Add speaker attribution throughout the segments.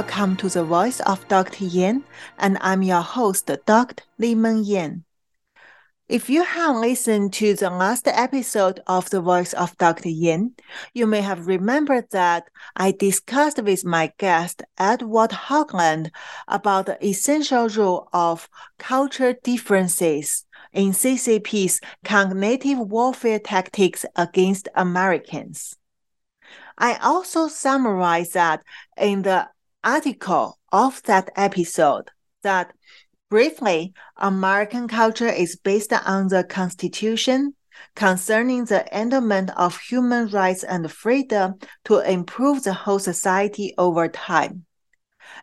Speaker 1: Welcome to the Voice of Dr. Yan, and I'm your host, Dr. Li-Meng Yan. If you have listened to the last episode of The Voice of Dr. Yan, you may have remembered that I discussed with my guest Edward Hogland about the essential role of culture differences in CCP's cognitive warfare tactics against Americans. I also summarized that in the article of that episode that Briefly, American culture is based on the Constitution concerning the endowment of human rights and freedom to improve the whole society over time.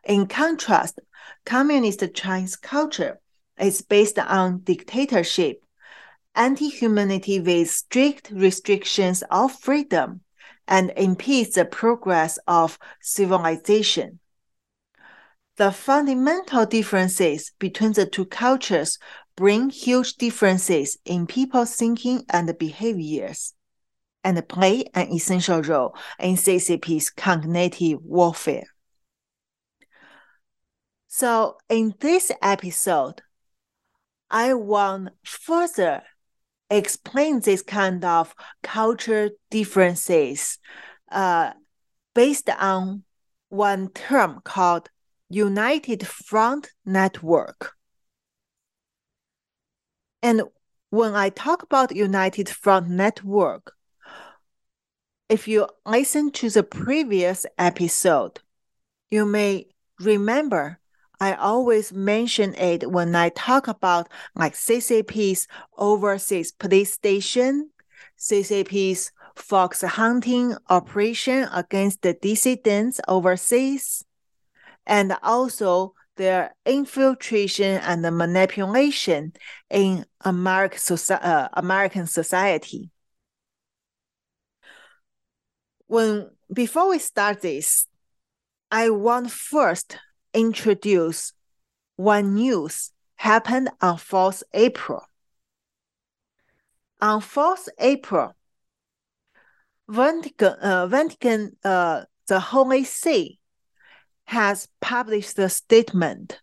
Speaker 1: In contrast, communist Chinese culture is based on dictatorship, anti-humanity with strict restrictions of freedom, and impedes the progress of civilization. The fundamental differences between the two cultures bring huge differences in people's thinking and behaviors, and play an essential role in CCP's cognitive warfare. So, in this episode, I want further explain this kind of culture differences uh, based on one term called United Front Network. And when I talk about United Front Network, if you listen to the previous episode, you may remember I always mention it when I talk about like CCP's overseas police station, CCP's fox hunting operation against the dissidents overseas, and also their infiltration and manipulation in American, soci- uh, American society. When before we start this, I want first introduce one news happened on 4th April. On 4th April, Vatican, uh, Vatican uh, the Holy See has published a statement.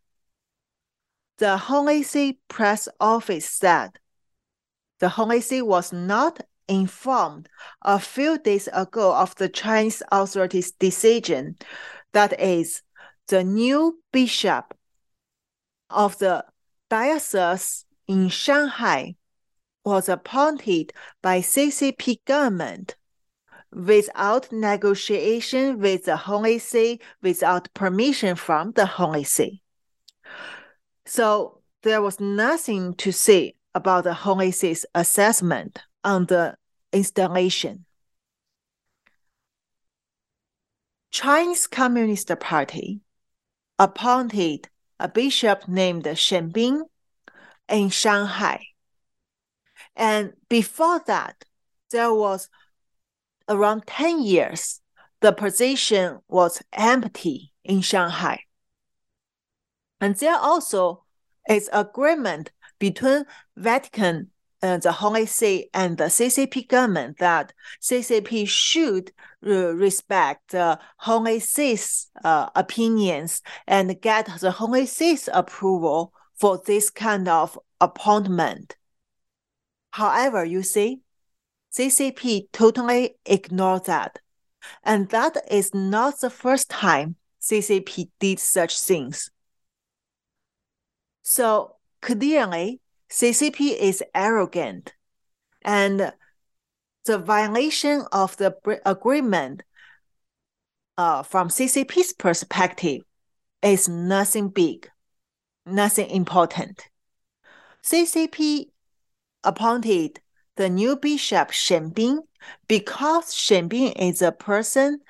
Speaker 1: The Holy See press office said the Holy See was not informed a few days ago of the Chinese authorities' decision that is, the new bishop of the diocese in Shanghai was appointed by CCP government without negotiation with the Holy See, without permission from the Holy See. So there was nothing to say about the Holy See's assessment on the installation. Chinese Communist Party appointed a bishop named Shen Bin in Shanghai. And before that, there was around 10 years, the position was empty in Shanghai. And there also is agreement between Vatican and the Holy See and the CCP government that CCP should uh, respect the Holy See's uh, opinions and get the Holy See's approval for this kind of appointment. However, you see, CCP totally ignored that. And that is not the first time CCP did such things. So clearly, CCP is arrogant, and the violation of the agreement uh, from CCP's perspective is nothing big, nothing important. CCP appointed the new bishop Shen Bin because Shen Bin is a person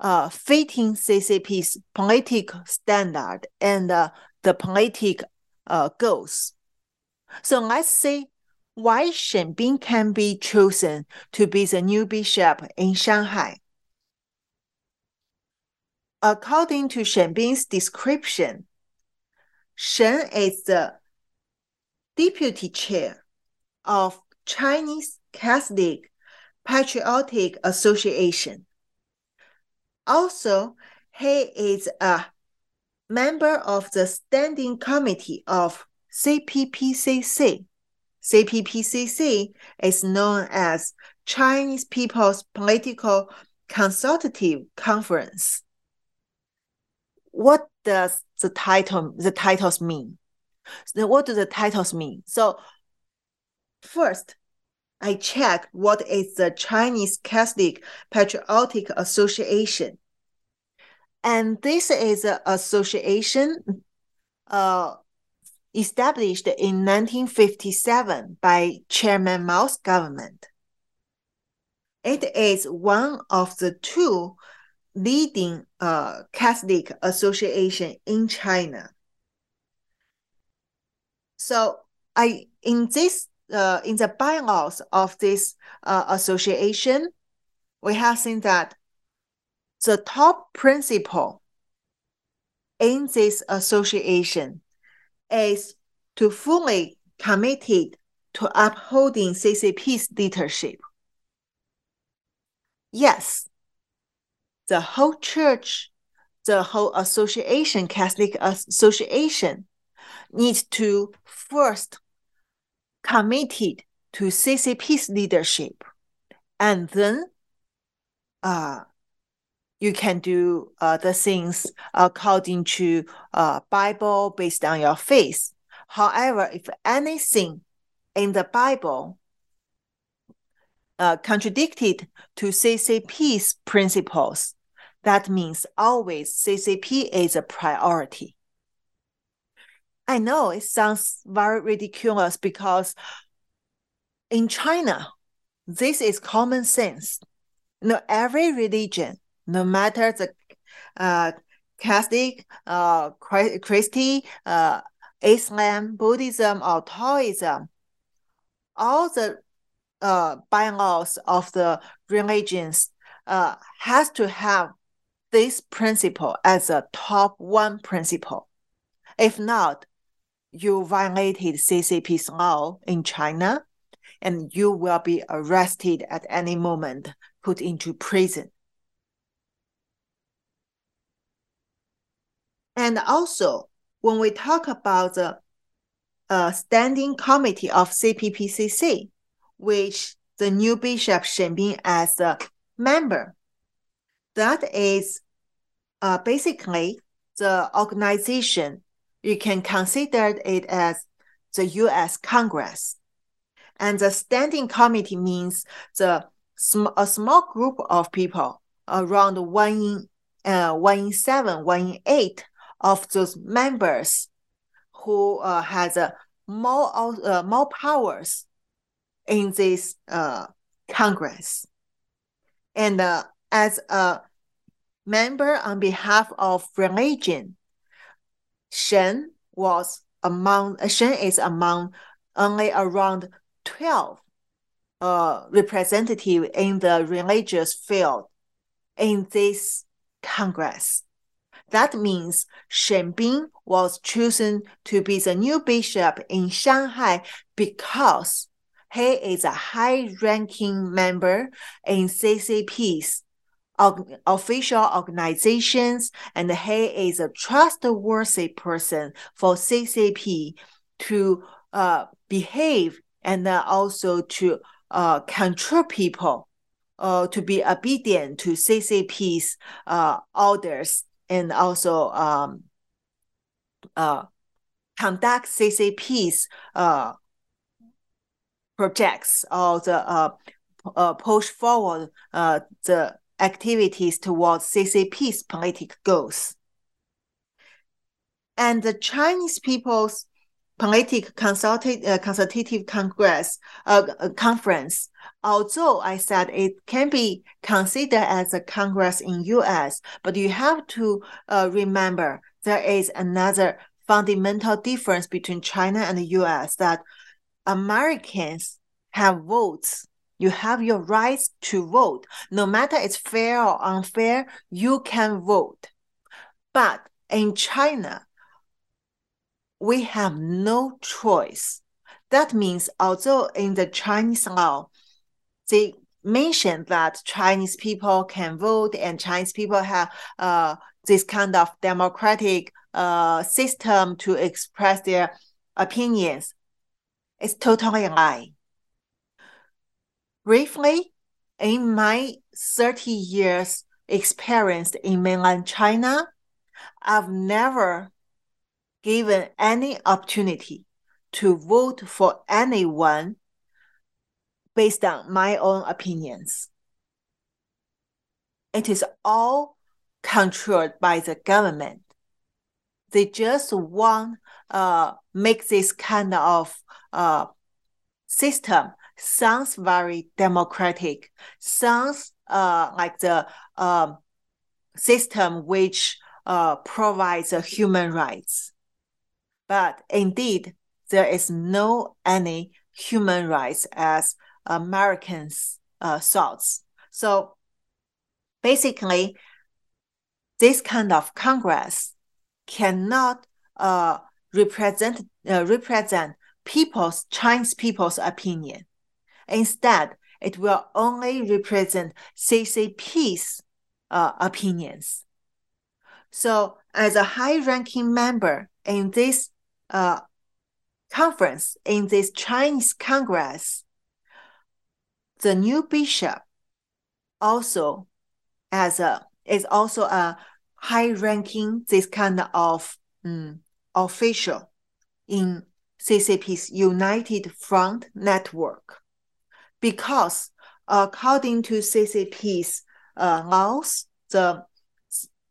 Speaker 1: uh, fitting CCP's political standard and uh, the political uh, goals. So let's see why Shen Bin can be chosen to be the new bishop in Shanghai. According to Shen Bin's description, Shen is the deputy chair of Chinese Catholic Patriotic Association. Also, he is a member of the Standing Committee of CPPCC. CPPCC is known as Chinese People's Political Consultative Conference. What does the title the titles mean? What do the titles mean? So first, I check what is the Chinese Catholic Patriotic Association. And this is an association uh, established in 1957 by Chairman Mao's government. It is one of the two leading uh, Catholic association in China. So I in this uh, in the bylaws of this uh, association, we have seen that the top principle in this association is to fully committed to upholding CCP's leadership. Yes, the whole church, the whole association, Catholic Association, needs to first committed to CCP's leadership, and then uh, you can do uh, the things according to uh, Bible based on your faith. However, if anything in the Bible uh, contradicted to CCP's principles, that means always CCP is a priority. I know it sounds very ridiculous because in China, this is common sense. You know, every religion, no matter the uh, Catholic, uh, Christian, uh, Islam, Buddhism, or Taoism, all the uh, bylaws of the religions uh, has to have this principle as a top one principle. If not, you violated CCP's law in China, and you will be arrested at any moment, put into prison. And also, when we talk about the uh, standing committee of CPPCC, which the new bishop Shen Bin as a member, that is uh, basically the organization you can consider it as the U.S. Congress. And the standing committee means the a small group of people, around one in uh, one in seven, one in eight of those members who uh, has uh, more uh, more powers in this uh, Congress. And uh, as a member on behalf of religion, Shen was among uh, Shen is among only around 12 uh, representative in the religious field in this Congress. That means Shen Bin was chosen to be the new bishop in Shanghai because he is a high-ranking member in CCP's official organizations, and he is a trustworthy person for CCP to uh, behave and also to uh, control people uh, to be obedient to CCP's uh, orders and also um, uh, conduct CCP's uh, projects or the uh, uh, push forward uh, the activities towards CCP's political goals. And the Chinese People's Political Consultative, uh, Consultative Congress uh, uh, Conference, although I said it can be considered as a Congress in U.S., but you have to uh, remember there is another fundamental difference between China and the U.S. that Americans have votes you have your rights to vote. No matter it's fair or unfair, you can vote. But in China, we have no choice. That means, although in the Chinese law, they mentioned that Chinese people can vote and Chinese people have uh, this kind of democratic uh, system to express their opinions It's totally a lie. Briefly, in my 30 years experience in mainland China, I've never given any opportunity to vote for anyone based on my own opinions. It is all controlled by the government. They just want uh make this kind of uh system sounds very democratic, sounds uh like the um system which uh provides human rights. But indeed, there is no any human rights as Americans uh, thoughts. So basically, this kind of Congress cannot uh, represent uh, represent people's Chinese people's opinion. Instead, it will only represent CCP's uh, opinions. So, as a high-ranking member in this uh, conference, in this Chinese Congress, the new bishop also as a is also a high ranking this kind of um, official in CCP's United Front network because according to CCP's uh, laws, the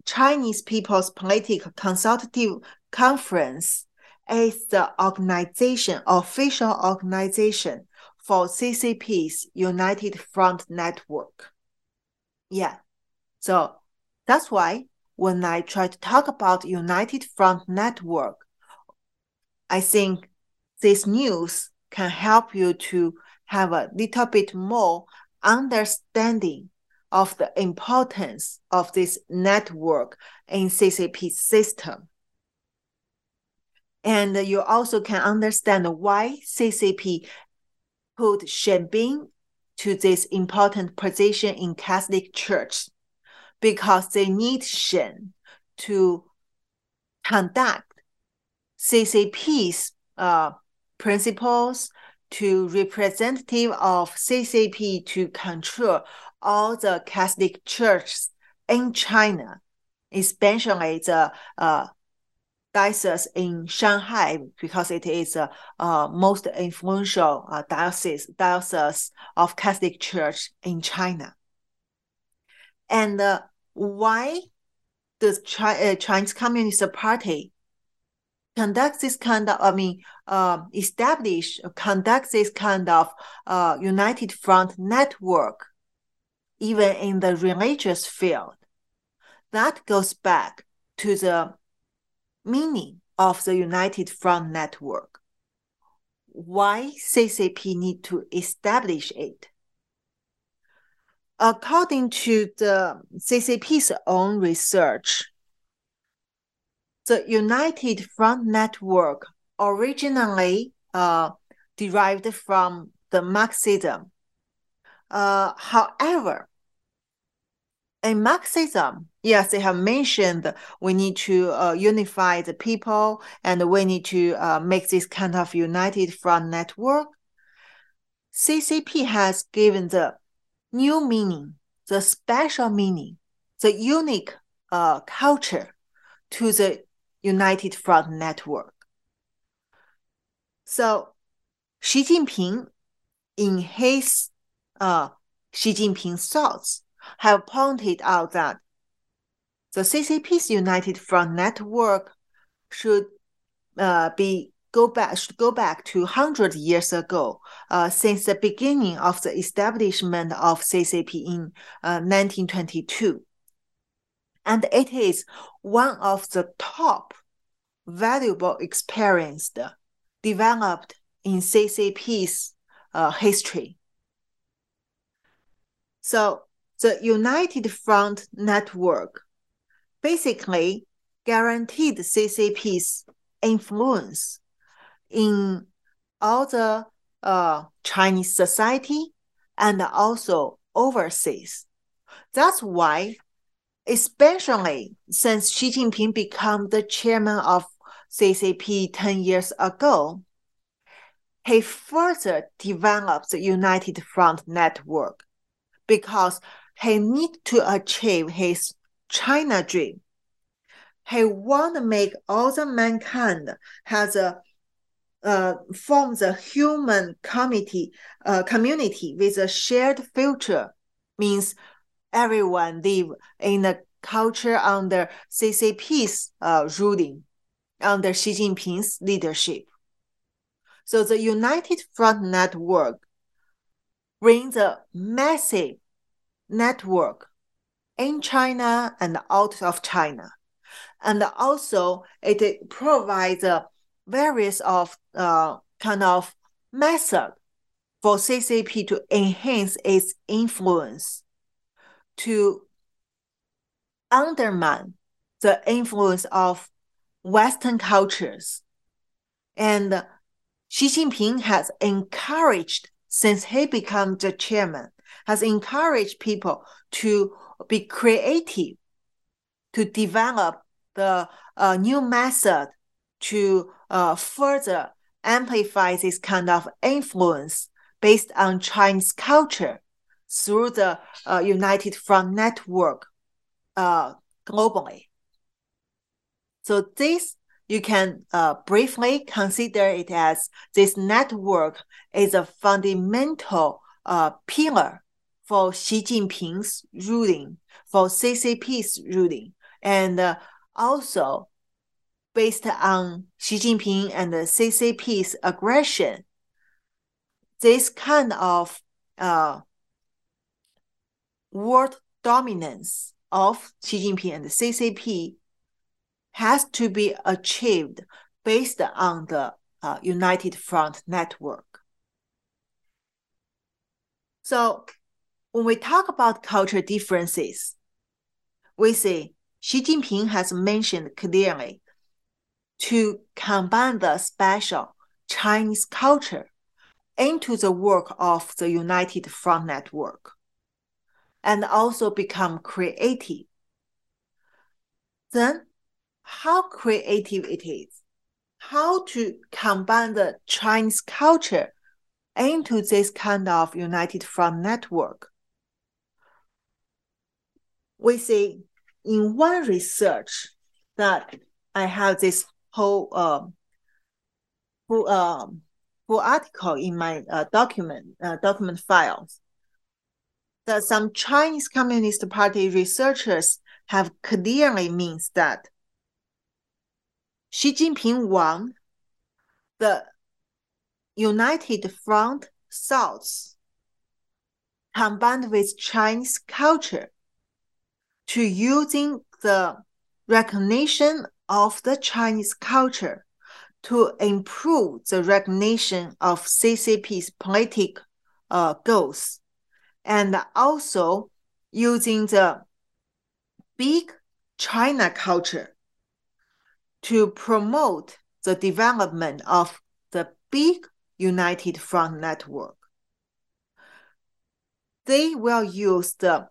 Speaker 1: Chinese People's Political Consultative Conference is the organization, official organization for CCP's United Front network. Yeah. So that's why when I try to talk about United Front network, I think this news can help you to have a little bit more understanding of the importance of this network in CCP system. And you also can understand why CCP put Shen Bin to this important position in Catholic Church because they need Shen to conduct CCP's uh, principles to representative of CCP to control all the Catholic churches in China, especially the uh, diocese in Shanghai because it is the uh, most influential uh, diocese diocese of Catholic Church in China. And uh, why does Chi- uh, Chinese Communist Party conduct this kind of, I mean, uh, establish, conduct this kind of uh, United Front network, even in the religious field? That goes back to the meaning of the United Front network. Why CCP need to establish it? According to the CCP's own research, the United Front network originally uh, derived from the Marxism. Uh, however, in Marxism, yes, they have mentioned we need to uh, unify the people and we need to uh, make this kind of united front network. CCP has given the new meaning, the special meaning, the unique uh, culture to the united front network. So Xi Jinping, in his uh, Xi Jinping thoughts, have pointed out that the CCP's United Front network should uh, be go back should go back to 100 years ago uh, since the beginning of the establishment of CCP in uh, 1922 and it is one of the top valuable experience developed in CCP's uh, history. So the United Front Network basically guaranteed CCP's influence in all the uh, Chinese society and also overseas. That's why especially since Xi Jinping became the chairman of CCP 10 years ago, he further developed the United Front Network because he needs to achieve his China dream. He want to make all the mankind has a uh, forms a human community, uh, community with a shared future. Means everyone live in a culture under CCP's uh, ruling, under Xi Jinping's leadership. So the United Front Network brings a massive network in China and out of China. And also it provides various of uh, kind of method for CCP to enhance its influence, to undermine the influence of Western cultures. And Xi Jinping has encouraged, since he became the chairman, has encouraged people to be creative, to develop the uh, new method to uh, further amplify this kind of influence based on Chinese culture through the uh, United Front Network uh, globally. So this you can uh, briefly consider it as this network is a fundamental uh, pillar for Xi Jinping's ruling, for CCP's ruling, and uh, also based on Xi Jinping and the CCP's aggression, this kind of uh, world dominance of Xi Jinping and the CCP has to be achieved based on the uh, United Front network. So when we talk about cultural differences, we see Xi Jinping has mentioned clearly to combine the special Chinese culture into the work of the United Front Network and also become creative. Then, how creative it is, how to combine the Chinese culture into this kind of United Front Network. We see in one research that I have this whole um, full um, full article in my uh, document uh, document files that some Chinese Communist Party researchers have clearly means that Xi Jinping won the United Front South combined with Chinese culture to using the recognition of the Chinese culture to improve the recognition of CCP's political uh, goals, and also using the big China culture to promote the development of the big United Front network. They will use the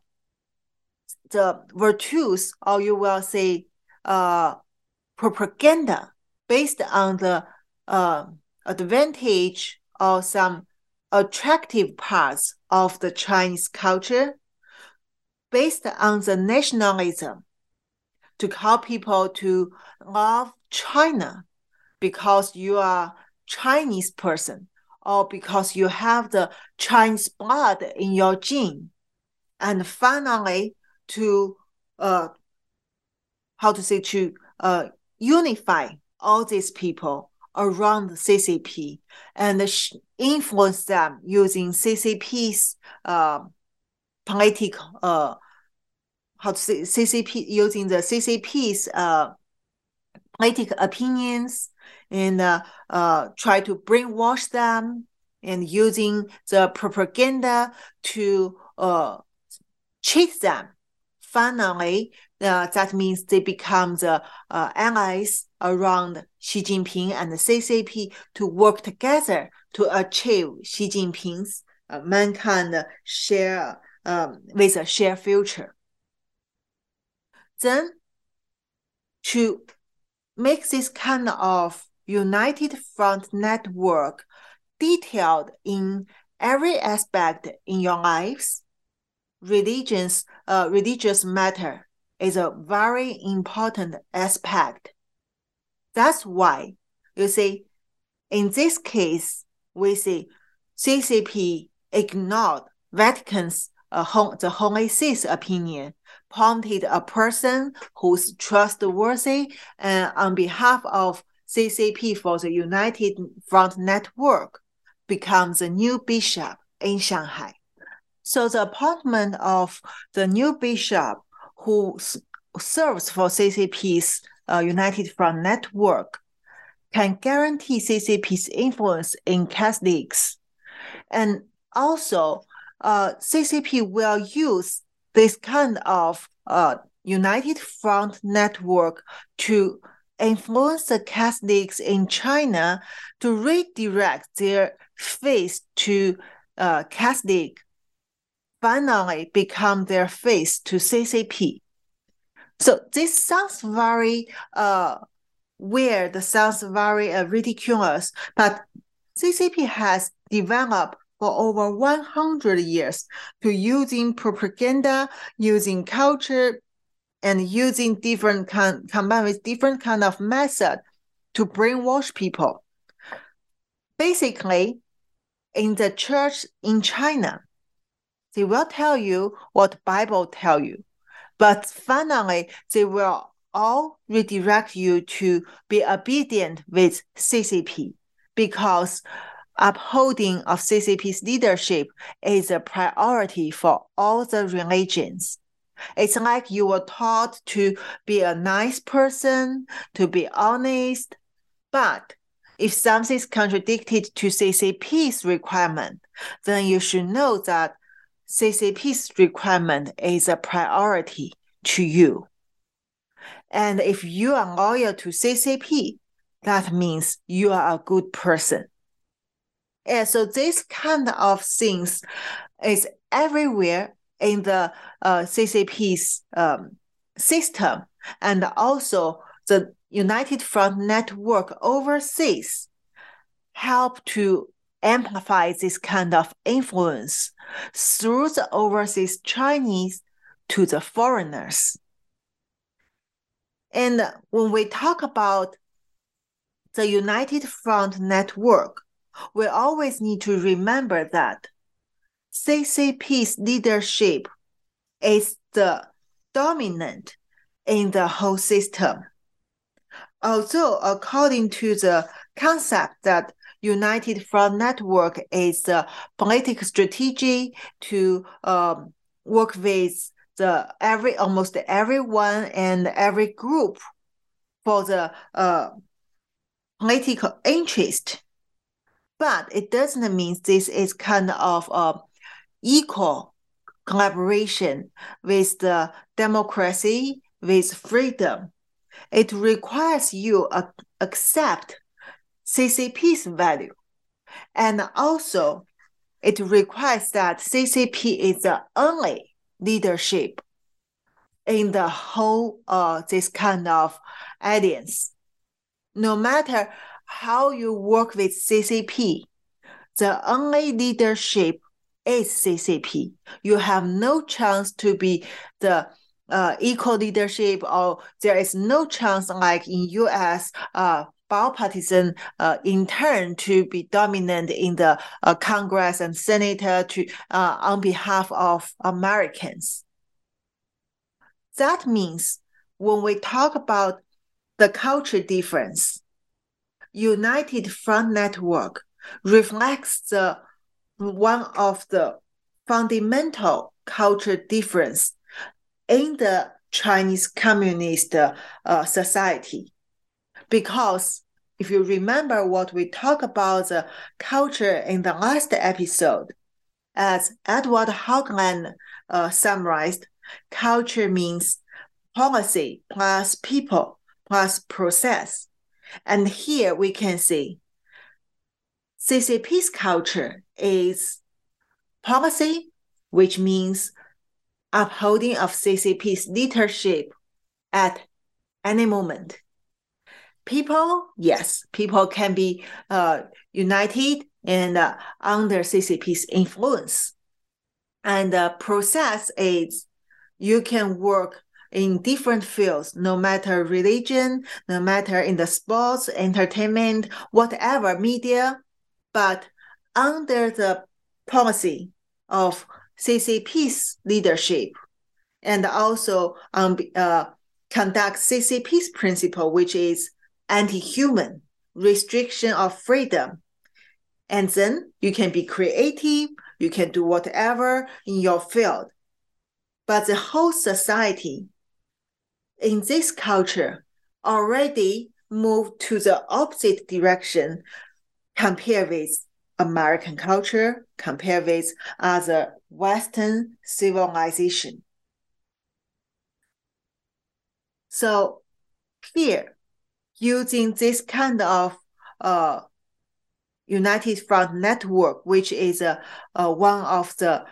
Speaker 1: the virtues, or you will say, uh, propaganda based on the uh, advantage or some attractive parts of the Chinese culture based on the nationalism to call people to love China because you are Chinese person or because you have the Chinese blood in your gene. And finally, to uh, how to say to uh, unify all these people around the CCP and influence them using CCP's uh, political uh, how to say CCP using the CCP's uh, political opinions and uh, uh, try to brainwash them and using the propaganda to uh, cheat them. Finally, uh, that means they become the uh, allies around Xi Jinping and the CCP to work together to achieve Xi Jinping's uh, mankind share um, with a shared future. Then, to make this kind of united front network detailed in every aspect in your lives, religions, uh, religious matter is a very important aspect. That's why you see, in this case, we see CCP ignored Vatican's uh, the Holy See's opinion, pointed a person who's trustworthy and on behalf of CCP for the United Front Network becomes the new bishop in Shanghai. So the appointment of the new bishop who serves for CCP's uh, United Front Network can guarantee CCP's influence in Catholics. And also, uh, CCP will use this kind of uh, United Front network to influence the Catholics in China to redirect their faith to uh, Catholic, finally become their face to CCP. So this sounds very uh, weird, sounds very uh, ridiculous, but CCP has developed for over 100 years to using propaganda, using culture, and using different kind, combined with different kind of method to brainwash people. Basically, in the church in China, they will tell you what Bible tell you, but finally they will all redirect you to be obedient with CCP because upholding of CCP's leadership is a priority for all the religions. It's like you were taught to be a nice person, to be honest, but if something is contradicted to CCP's requirement, then you should know that CCP's requirement is a priority to you. And if you are loyal to CCP, that means you are a good person. And so this kind of things is everywhere in the uh, CCP's um, system and also the United Front network overseas help to amplify this kind of influence through the overseas Chinese to the foreigners. And when we talk about the United Front network, we always need to remember that CCP's leadership is the dominant in the whole system. Although, according to the concept that United Front Network is the political strategy to um, work with the every almost everyone and every group for the uh, political interest but it doesn't mean this is kind of a equal collaboration with the democracy, with freedom. It requires you to accept CCP's value. And also, it requires that CCP is the only leadership in the whole uh, this kind of alliance. No matter how you work with CCP. The only leadership is CCP. You have no chance to be the uh, equal leadership, or there is no chance, like in U.S., uh, bipartisan uh, in turn to be dominant in the uh, Congress and Senator to uh, on behalf of Americans. That means when we talk about the culture difference, United Front Network reflects the one of the fundamental culture difference in the Chinese communist uh, society. Because if you remember what we talked about the culture in the last episode, as Edward Hoagland uh, summarized, culture means policy plus people plus process. And here we can see CCP's culture is policy, which means upholding of CCP's leadership at any moment. People, yes, people can be uh, united and uh, under CCP's influence. And the process is you can work in different fields, no matter religion, no matter in the sports, entertainment, whatever media, but under the policy of CCP's leadership, and also um, uh, conduct CCP's principle, which is anti-human restriction of freedom. And then you can be creative, you can do whatever in your field. But the whole society in this culture already moved to the opposite direction compared with American culture, compared with other Western civilization. So here, using this kind of uh, United Front network, which is uh, uh, one of the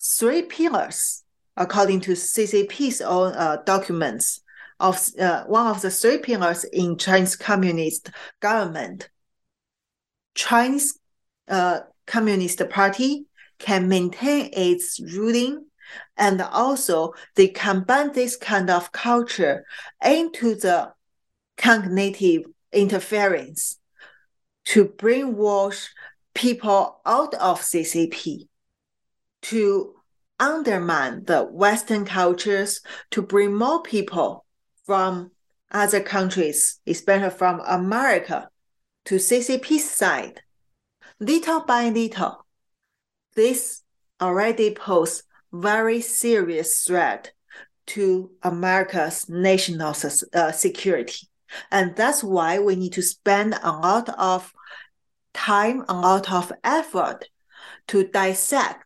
Speaker 1: three pillars according to CCP's own uh, documents of uh, one of the three pillars in Chinese Communist government. Chinese uh, Communist Party can maintain its ruling, and also they combine this kind of culture into the cognitive interference to brainwash people out of CCP, to undermine the Western cultures, to bring more people from other countries, especially from America, to CCP's side. Little by little, this already poses very serious threat to America's national uh, security. And that's why we need to spend a lot of time, a lot of effort to dissect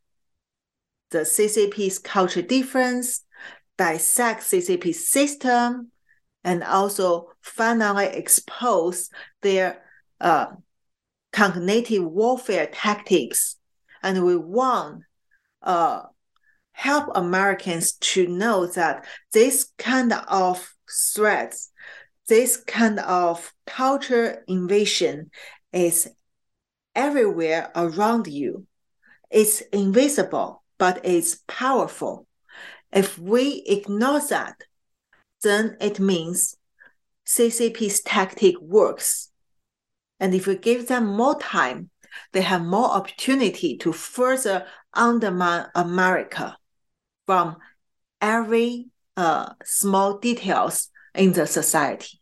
Speaker 1: the CCP's culture difference, dissect CCP's system, and also finally expose their uh, cognitive warfare tactics. And we want uh, help Americans to know that this kind of threats, this kind of culture invasion is everywhere around you. It's invisible, but it's powerful. If we ignore that, then it means CCP's tactic works. And if we give them more time, they have more opportunity to further undermine America from every uh, small details in the society.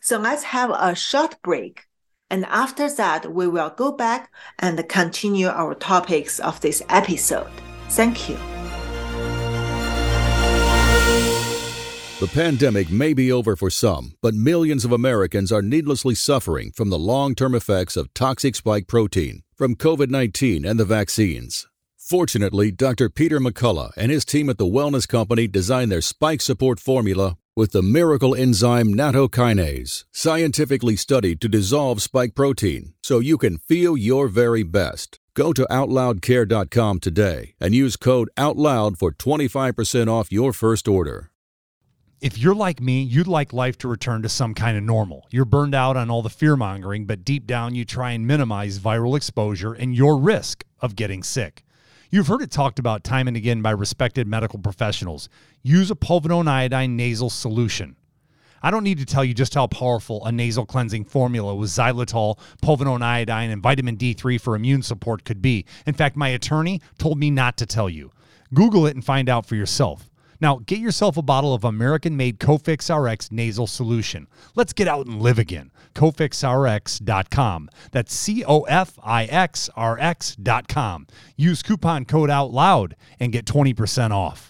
Speaker 1: So let's have a short break. And after that, we will go back and continue our topics of this episode. Thank you.
Speaker 2: The pandemic may be over for some, but millions of Americans are needlessly suffering from the long term effects of toxic spike protein from COVID 19 and the vaccines. Fortunately, Dr. Peter McCullough and his team at the Wellness Company designed their spike support formula with the miracle enzyme nattokinase, scientifically studied to dissolve spike protein so you can feel your very best. Go to OutLoudCare.com today and use code OUTLOUD for 25% off your first order
Speaker 3: if you're like me, you'd like life to return to some kind of normal. You're burned out on all the fear mongering, but deep down, you try and minimize viral exposure and your risk of getting sick. You've heard it talked about time and again by respected medical professionals. Use a povidone iodine nasal solution. I don't need to tell you just how powerful a nasal cleansing formula with xylitol, povidone iodine, and vitamin D3 for immune support could be. In fact, my attorney told me not to tell you. Google it and find out for yourself. Now, get yourself a bottle of American made Cofix RX nasal solution. Let's get out and live again. CofixRx.com. That's C O F I X R X.com. Use coupon code OUT LOUD and get 20% off.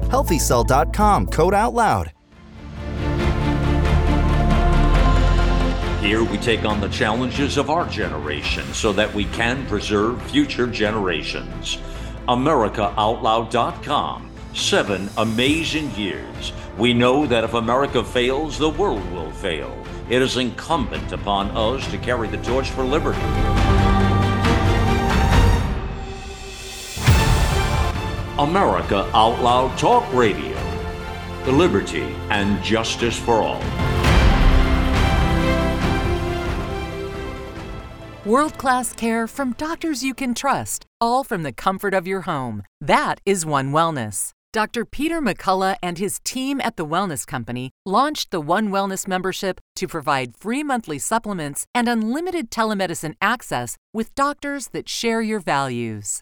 Speaker 4: HealthyCell.com code out loud.
Speaker 5: Here we take on the challenges of our generation so that we can preserve future generations. AmericaOutloud.com. Seven amazing years. We know that if America fails, the world will fail. It is incumbent upon us to carry the torch for liberty. America Out Loud Talk Radio. The liberty and justice for all.
Speaker 6: World class care from doctors you can trust, all from the comfort of your home. That is One Wellness. Dr. Peter McCullough and his team at the Wellness Company launched the One Wellness membership to provide free monthly supplements and unlimited telemedicine access with doctors that share your values.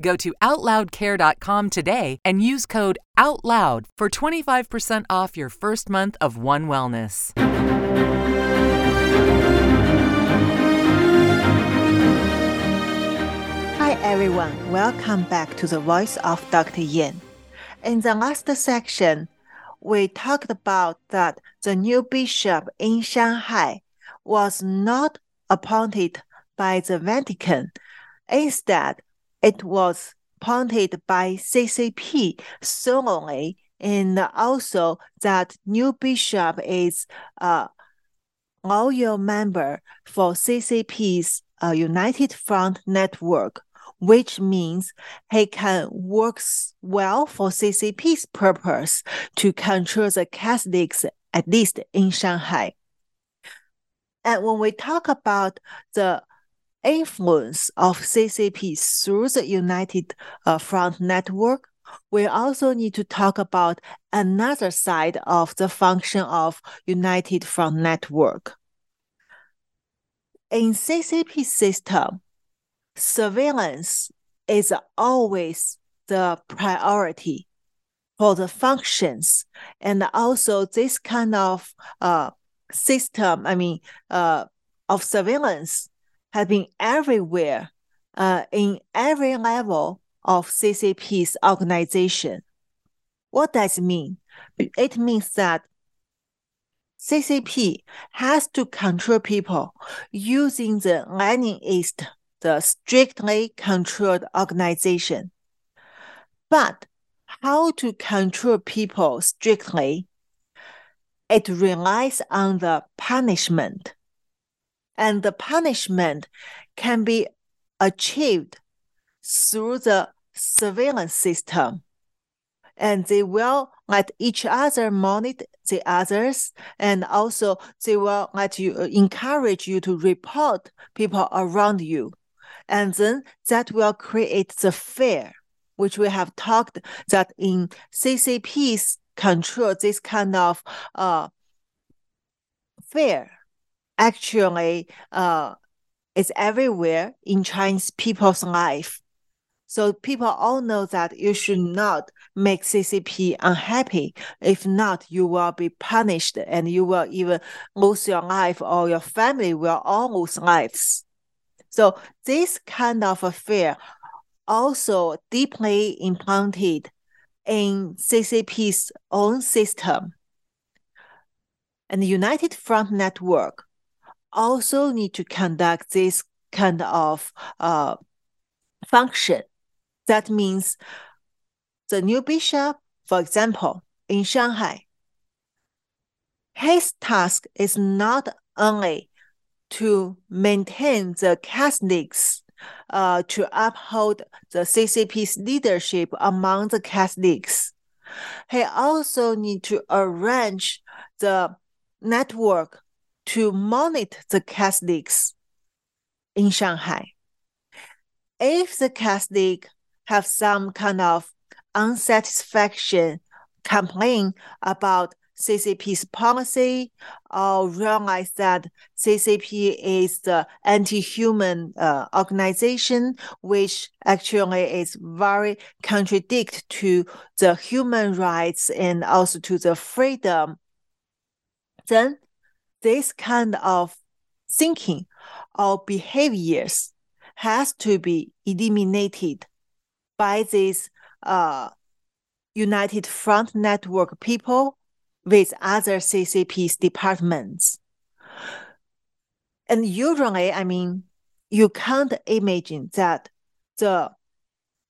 Speaker 6: Go to OutLoudCare.com today and use code OUTLOUD for 25% off your first month of One Wellness.
Speaker 1: Hi everyone, welcome back to the Voice of Dr. Yan. In the last section, we talked about that the new bishop in Shanghai was not appointed by the Vatican. Instead, it was appointed by CCP solely, and also that new bishop is a loyal member for CCP's uh, United Front Network which means he can work well for CCP's purpose to control the Catholics, at least in Shanghai. And when we talk about the influence of CCP through the United uh, Front Network, we also need to talk about another side of the function of United Front Network. In CCP system, surveillance is always the priority for the functions and also this kind of uh, system i mean uh, of surveillance has been everywhere uh, in every level of ccp's organization what does it mean it means that ccp has to control people using the leninist the strictly controlled organization. But how to control people strictly? It relies on the punishment. And the punishment can be achieved through the surveillance system. And they will let each other monitor the others, and also they will let you encourage you to report people around you and then that will create the fear, which we have talked that in CCP's control, this kind of uh, fear actually uh, is everywhere in Chinese people's life. So people all know that you should not make CCP unhappy. If not, you will be punished and you will even lose your life or your family will all lose lives. So this kind of affair also deeply implanted in CCP's own system. And the United Front Network also need to conduct this kind of uh, function. That means the new bishop, for example, in Shanghai, his task is not only to maintain the Catholics, uh, to uphold the CCP's leadership among the Catholics. He also need to arrange the network to monitor the Catholics in Shanghai. If the Catholic have some kind of unsatisfaction complaint about CCP's policy or realize that CCP is the anti-human uh, organization, which actually is very contradict to the human rights and also to the freedom, then this kind of thinking or behaviors has to be eliminated by these uh, United Front Network people with other CCP's departments. And usually, I mean, you can't imagine that the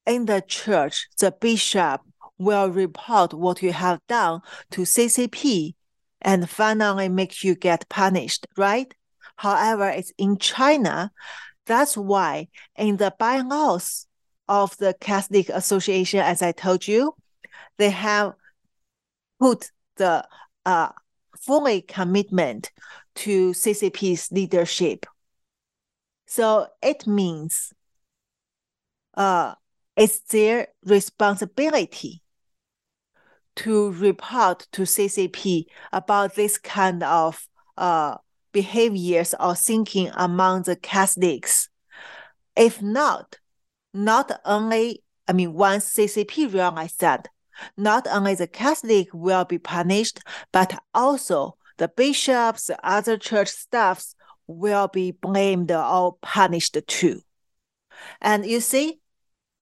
Speaker 1: in the church, the bishop will report what you have done to CCP and finally make you get punished, right? However, it's in China. That's why in the bylaws of the Catholic Association, as I told you, they have put the uh, fully commitment to CCP's leadership. So it means uh, it's their responsibility to report to CCP about this kind of uh, behaviors or thinking among the Catholics. If not, not only, I mean, once CCP realized that, not only the Catholic will be punished, but also the bishops, the other church staffs will be blamed or punished too. And you see,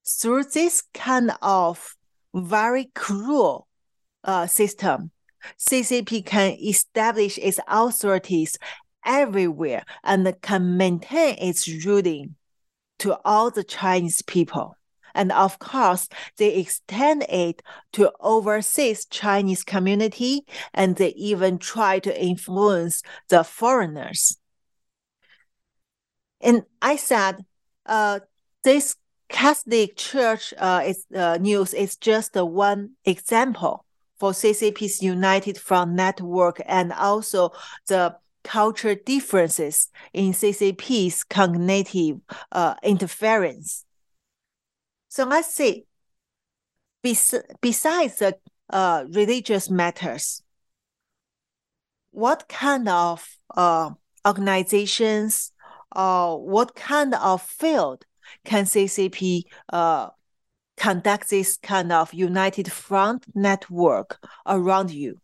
Speaker 1: through this kind of very cruel uh, system, CCP can establish its authorities everywhere and can maintain its ruling to all the Chinese people. And of course, they extend it to overseas Chinese community, and they even try to influence the foreigners. And I said, uh, this Catholic Church uh, is, uh, news is just one example for CCP's United Front network and also the culture differences in CCP's cognitive uh, interference. So let's see. Bes- besides the uh, religious matters, what kind of uh, organizations or what kind of field can CCP uh, conduct this kind of united front network around you?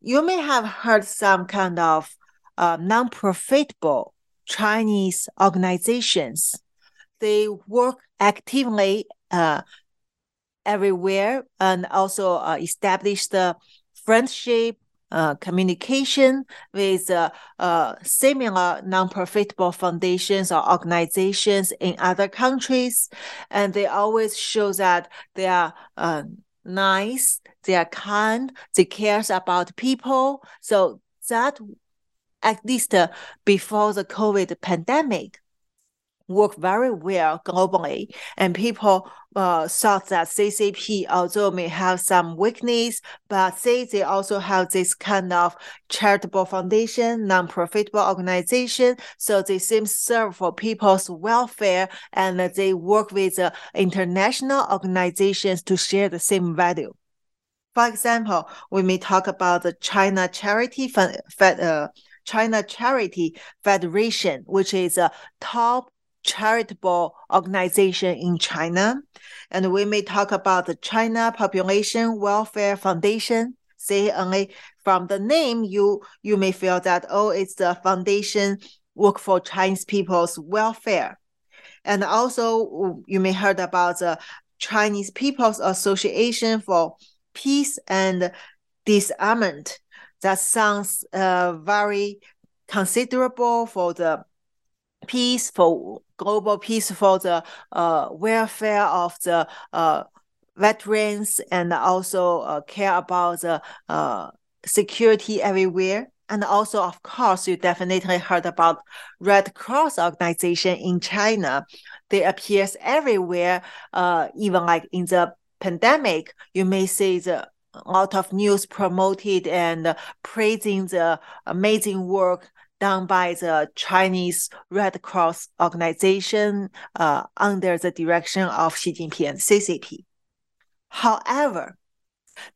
Speaker 1: You may have heard some kind of uh, non-profitable Chinese organizations. They work actively uh, everywhere and also uh, establish the friendship uh, communication with uh, uh, similar non-profitable foundations or organizations in other countries, and they always show that they are uh, nice, they are kind, they cares about people. So that at least uh, before the COVID pandemic, work very well globally, and people uh, thought that CCP, although may have some weakness, but they, they also have this kind of charitable foundation, non-profitable organization, so they seem serve for people's welfare, and they work with uh, international organizations to share the same value. For example, we may talk about the China Charity Fund, uh, China Charity Federation, which is a top charitable organization in China. And we may talk about the China Population Welfare Foundation. Say only from the name, you you may feel that oh, it's the foundation work for Chinese people's welfare. And also, you may heard about the Chinese People's Association for Peace and Disarmament. That sounds uh, very considerable for the peace, for global peace, for the uh, welfare of the uh, veterans, and also uh, care about the uh, security everywhere. And also, of course, you definitely heard about Red Cross organization in China. They appears everywhere, uh, even like in the pandemic, you may see the a lot of news promoted and praising the amazing work done by the Chinese Red Cross organization uh, under the direction of Xi Jinping and CCP. However,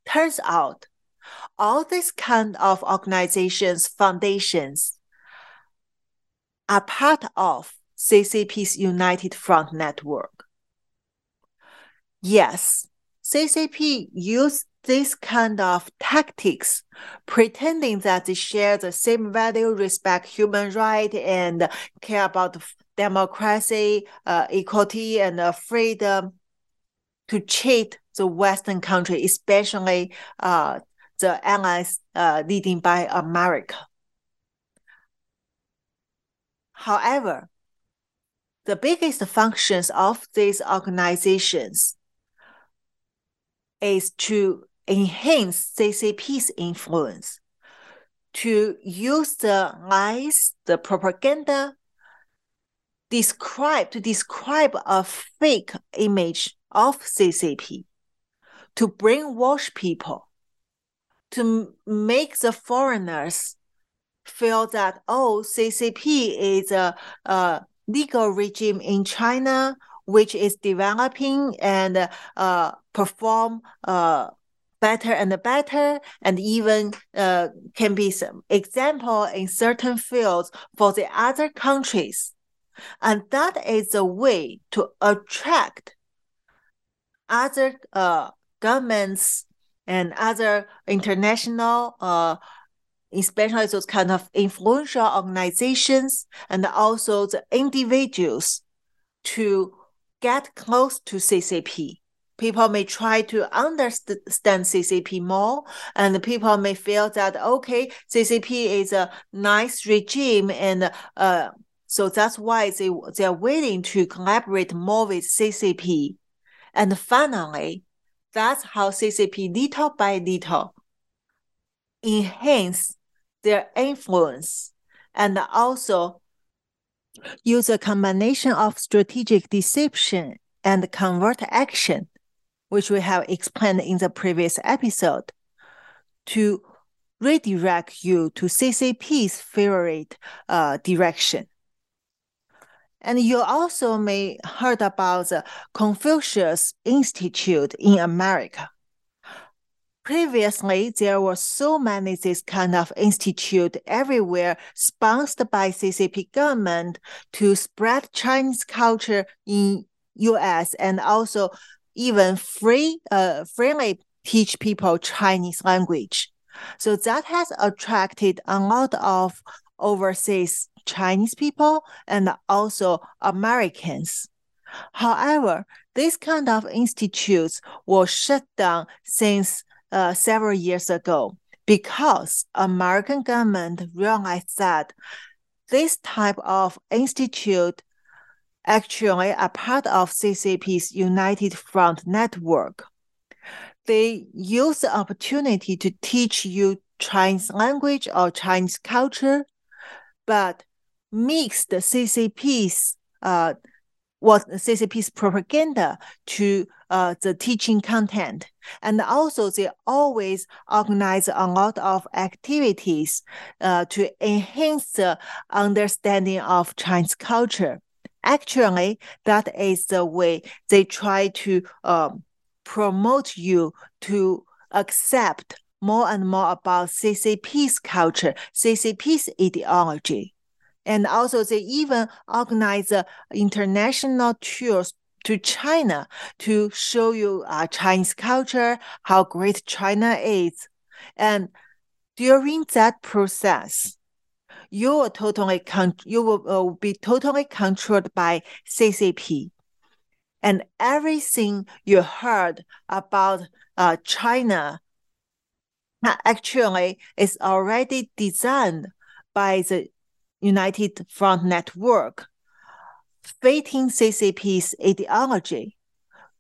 Speaker 1: turns out all these kind of organizations, foundations are part of CCP's United Front Network. Yes, CCP use this kind of tactics, pretending that they share the same value, respect human rights, and care about democracy, uh, equality, and uh, freedom, to cheat the Western country, especially uh, the allies uh, leading by America. However, the biggest functions of these organizations is to enhance CCP's influence, to use the lies, the propaganda, describe to describe a fake image of CCP, to brainwash people, to make the foreigners feel that oh CCP is a, a legal regime in China which is developing and uh, perform uh, better and better, and even uh, can be some example in certain fields for the other countries. And that is a way to attract other uh, governments and other international, uh, especially those kind of influential organizations, and also the individuals to get close to CCP. People may try to understand CCP more, and people may feel that okay, CCP is a nice regime, and uh, so that's why they they are willing to collaborate more with CCP. And finally, that's how CCP little by little enhance their influence and also use a combination of strategic deception and covert action, which we have explained in the previous episode, to redirect you to CCP's favorite uh, direction. And you also may heard about the Confucius Institute in America. Previously, there were so many this kind of institute everywhere sponsored by CCP government to spread Chinese culture in US and also even free uh freely teach people Chinese language. So that has attracted a lot of overseas Chinese people and also Americans. However, this kind of institutes were shut down since uh, several years ago because American government realized that this type of institute actually are part of CCP's United Front network. They use the opportunity to teach you Chinese language or Chinese culture, but mix the CCP's uh, what CCP's propaganda to uh, the teaching content. And also they always organize a lot of activities uh, to enhance the understanding of Chinese culture. Actually, that is the way they try to um, promote you to accept more and more about CCP's culture, CCP's ideology. And also, they even organize international tours to China to show you uh, Chinese culture, how great China is. And during that process, you will totally con- you will, uh, be totally controlled by CCP. And everything you heard about uh, China actually is already designed by the United Front Network, fitting CCP's ideology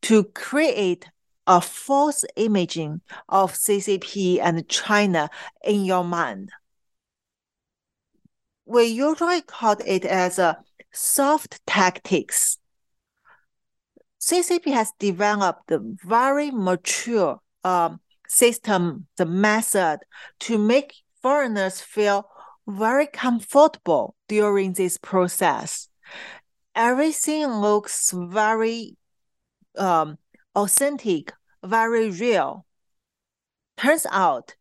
Speaker 1: to create a false imaging of CCP and China in your mind. We usually call it as a soft tactics. CCP has developed a very mature um, system, the method to make foreigners feel very comfortable during this process. Everything looks very um, authentic, very real. Turns out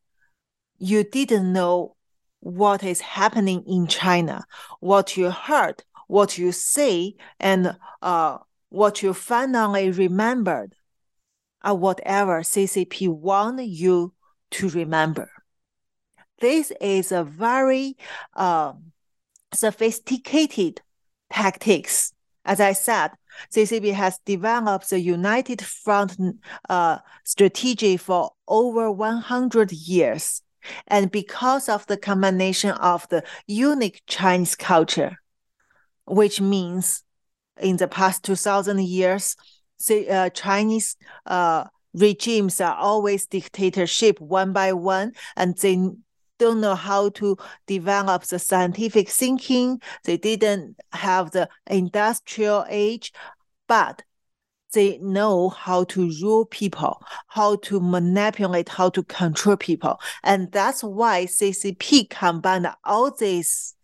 Speaker 1: you didn't know what is happening in China, what you heard, what you see, and uh, what you finally remembered, whatever CCP want you to remember. This is a very uh, sophisticated tactics. As I said, CCP has developed the United Front uh, strategy for over 100 years. And because of the combination of the unique Chinese culture, which means in the past 2000 years, the uh, Chinese uh, regimes are always dictatorship one by one, and they don't know how to develop the scientific thinking. They didn't have the industrial age, but they know how to rule people, how to manipulate, how to control people. And that's why CCP combined all this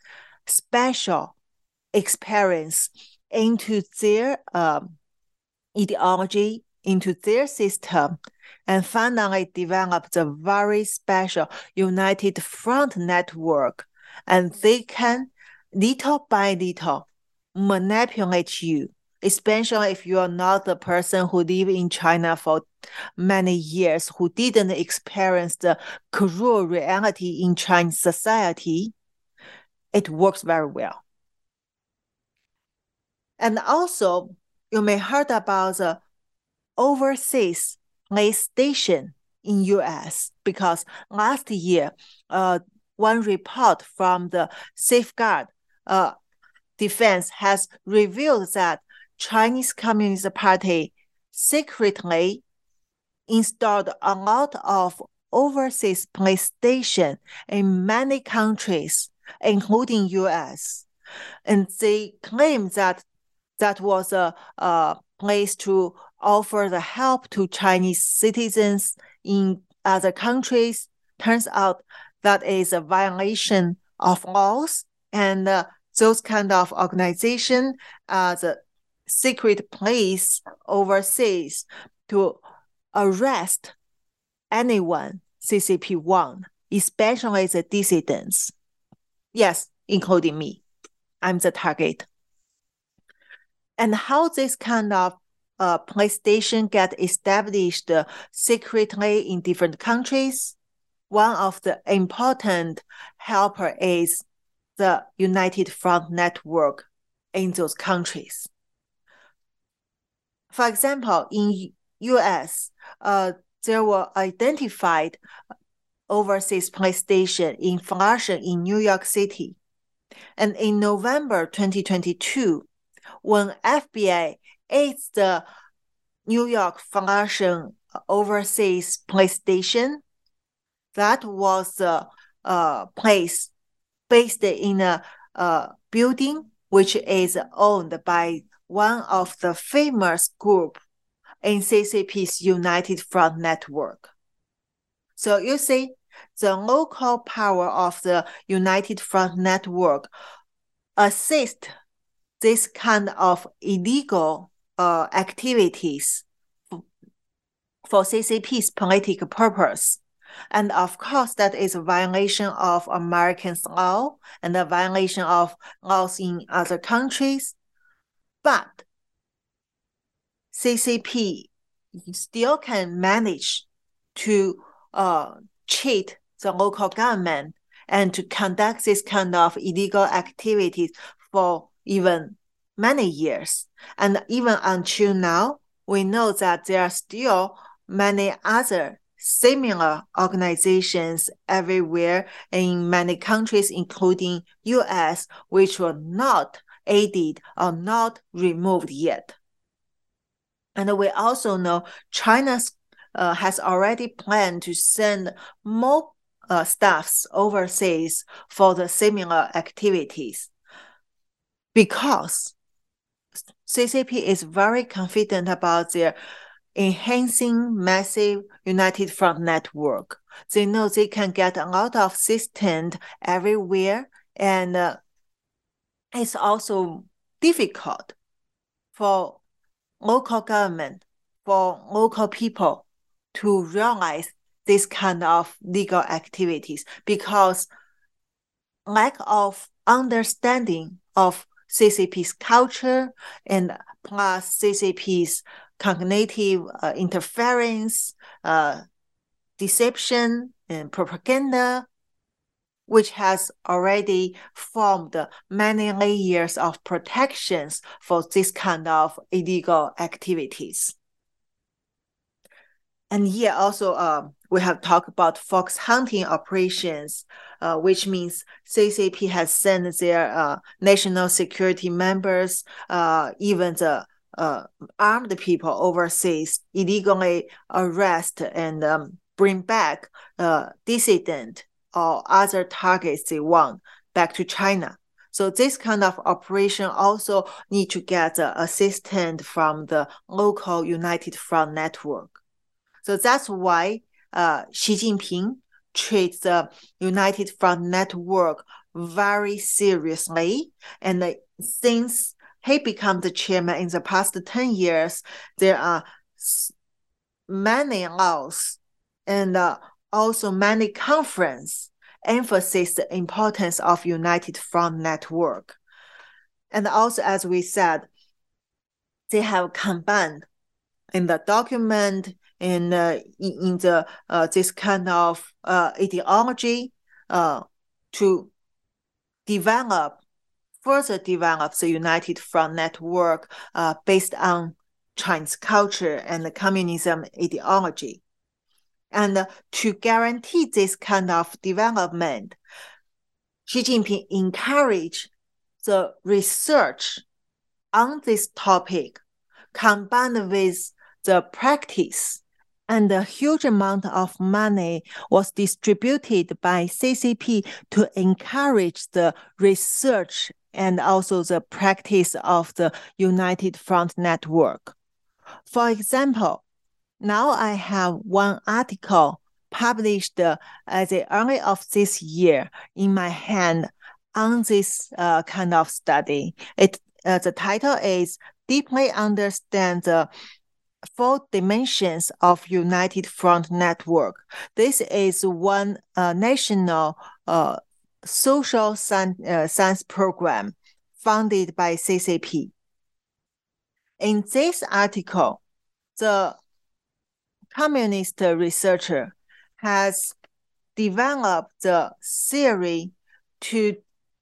Speaker 1: special experience into their um, ideology, into their system, and finally developed a very special United Front network. And they can, little by little, manipulate you especially if you are not the person who live in China for many years, who didn't experience the cruel reality in Chinese society, it works very well. And also, you may heard about the overseas police station in US because last year, uh, one report from the Safeguard uh, Defense has revealed that Chinese Communist Party secretly installed a lot of overseas police stations in many countries, including U.S. And they claim that that was a, a place to offer the help to Chinese citizens in other countries. Turns out that is a violation of laws, and uh, those kind of organization, uh, the secret place overseas to arrest anyone CCP want, especially the dissidents. Yes, including me. I'm the target. And how this kind of uh, police station get established secretly in different countries. One of the important helper is the United Front Network in those countries. For example, in U.S., uh, there were identified overseas police station in Flushing in New York City. And in November 2022, when FBI aids the New York Flushing overseas police station, that was a, a place based in a, a building which is owned by one of the famous group in CCP's United Front network. So you see, the local power of the United Front network assist this kind of illegal uh, activities for CCP's political purpose. And of course, that is a violation of American law and a violation of laws in other countries. But CCP still can manage to uh, cheat the local government and to conduct this kind of illegal activities for even many years. And even until now, we know that there are still many other similar organizations everywhere in many countries, including US, which were not aided or not removed yet. And we also know China uh, has already planned to send more uh, staffs overseas for the similar activities because CCP is very confident about their enhancing massive United Front network. They know they can get a lot of assistance everywhere and uh, it's also difficult for local government, for local people to realize this kind of legal activities because lack of understanding of CCP's culture and plus CCP's cognitive uh, interference, uh, deception, and propaganda, which has already formed many layers of protections for this kind of illegal activities. And here also, uh, we have talked about fox hunting operations, uh, which means CCP has sent their uh, national security members, uh, even the uh, armed people overseas, illegally arrest and um, bring back uh, dissident or other targets they want back to China. So this kind of operation also need to get the assistance from the local United Front network. So that's why uh, Xi Jinping treats the United Front network very seriously. And uh, since he became the chairman in the past 10 years, there are many laws and uh, also many conference emphasize the importance of United Front network. And also, as we said, they have combined in the document in uh, in the uh, this kind of uh, ideology uh, to develop further develop the United Front network uh, based on Chinese culture and the communism ideology. And to guarantee this kind of development, Xi Jinping encouraged the research on this topic combined with the practice and a huge amount of money was distributed by CCP to encourage the research and also the practice of the United Front Network. For example, now I have one article published uh, at the early of this year in my hand on this uh, kind of study. It uh, the title is "Deeply Understand the four dimensions of United Front Network. This is one uh, national uh, social science, uh, science program funded by CCP. In this article, the communist researcher has developed the theory to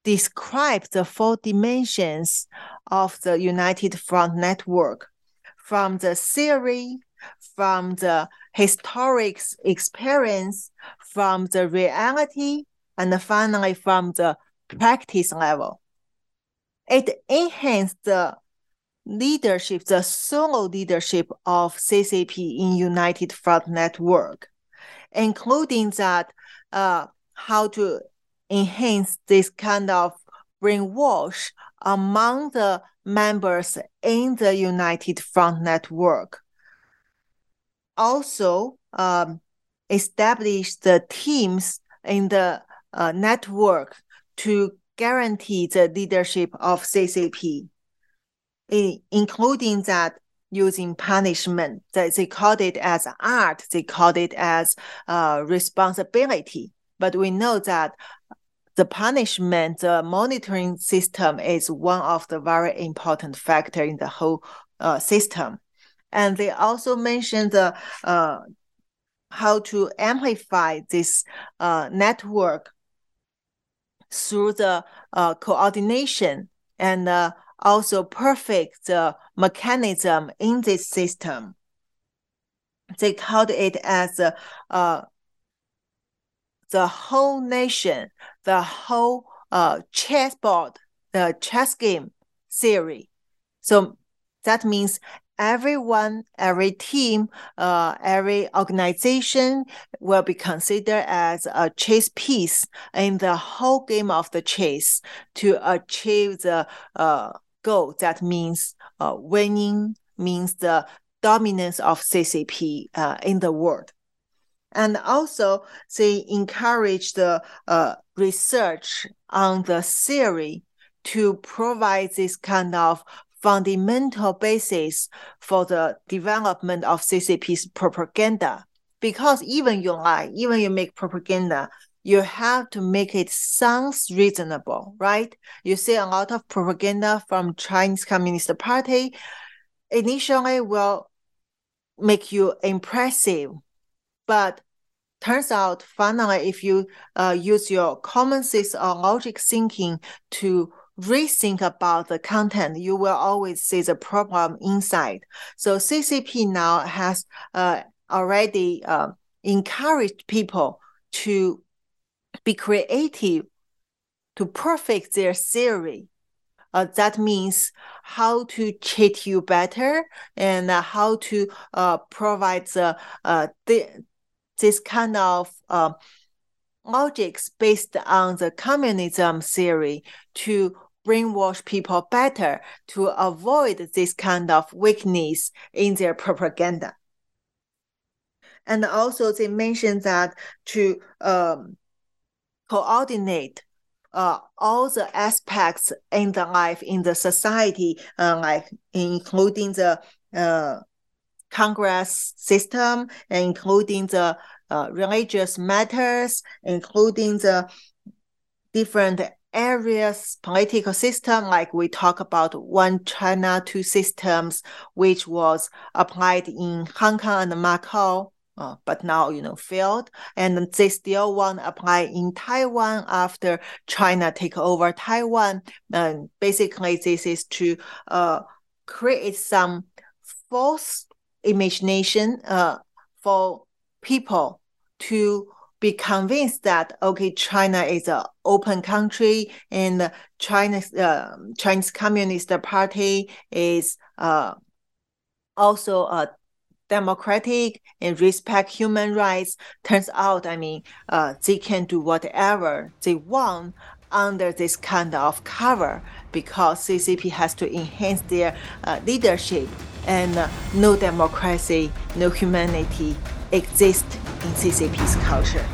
Speaker 1: describe the four dimensions of the United Front Network from the theory, from the historic experience, from the reality, and finally from the practice level. It enhanced the leadership, the solo leadership of CCP in United Front Network, including that uh, how to enhance this kind of brainwash among the members in the United Front Network. Also, um, establish the teams in the uh, network to guarantee the leadership of CCP, including that using punishment. That they called it as art, they called it as uh, responsibility. But we know that the punishment, the monitoring system is one of the very important factor in the whole uh, system. And they also mentioned the uh, how to amplify this uh, network through the uh, coordination and uh, also perfect the mechanism in this system. They called it as uh, the whole nation, the whole uh, chessboard, the chess game theory. So that means everyone, every team, uh, every organization will be considered as a chess piece in the whole game of the chess to achieve the uh, goal. That means uh, winning means the dominance of CCP uh, in the world and also they encourage the uh, research on the theory to provide this kind of fundamental basis for the development of CCP's propaganda. because even you lie, even you make propaganda, you have to make it sounds reasonable, right? You see a lot of propaganda from Chinese Communist Party initially will make you impressive, but turns out finally if you uh, use your common sense or logic thinking to rethink about the content, you will always see the problem inside. So CCP now has uh, already uh, encouraged people to be creative to perfect their theory. Uh, that means how to cheat you better and uh, how to uh, provide the, uh, the, this kind of uh, logics based on the communism theory to brainwash people better to avoid this kind of weakness in their propaganda. And also they mentioned that to um, coordinate uh, all the aspects in the life in the society, uh, like including the uh, Congress system, including the uh, religious matters, including the different areas political system like we talk about one china two systems which was applied in hong kong and macau uh, but now you know failed. And they still want to apply in taiwan after china take over taiwan. And basically this is to uh, create some false imagination uh, for people to be convinced that okay, China is an open country and China's uh, Chinese Communist Party is uh, also a democratic and respect human rights. Turns out, I mean, uh, they can do whatever they want under this kind of cover because CCP has to enhance their uh, leadership and uh, no democracy, no humanity exist in CCP's culture.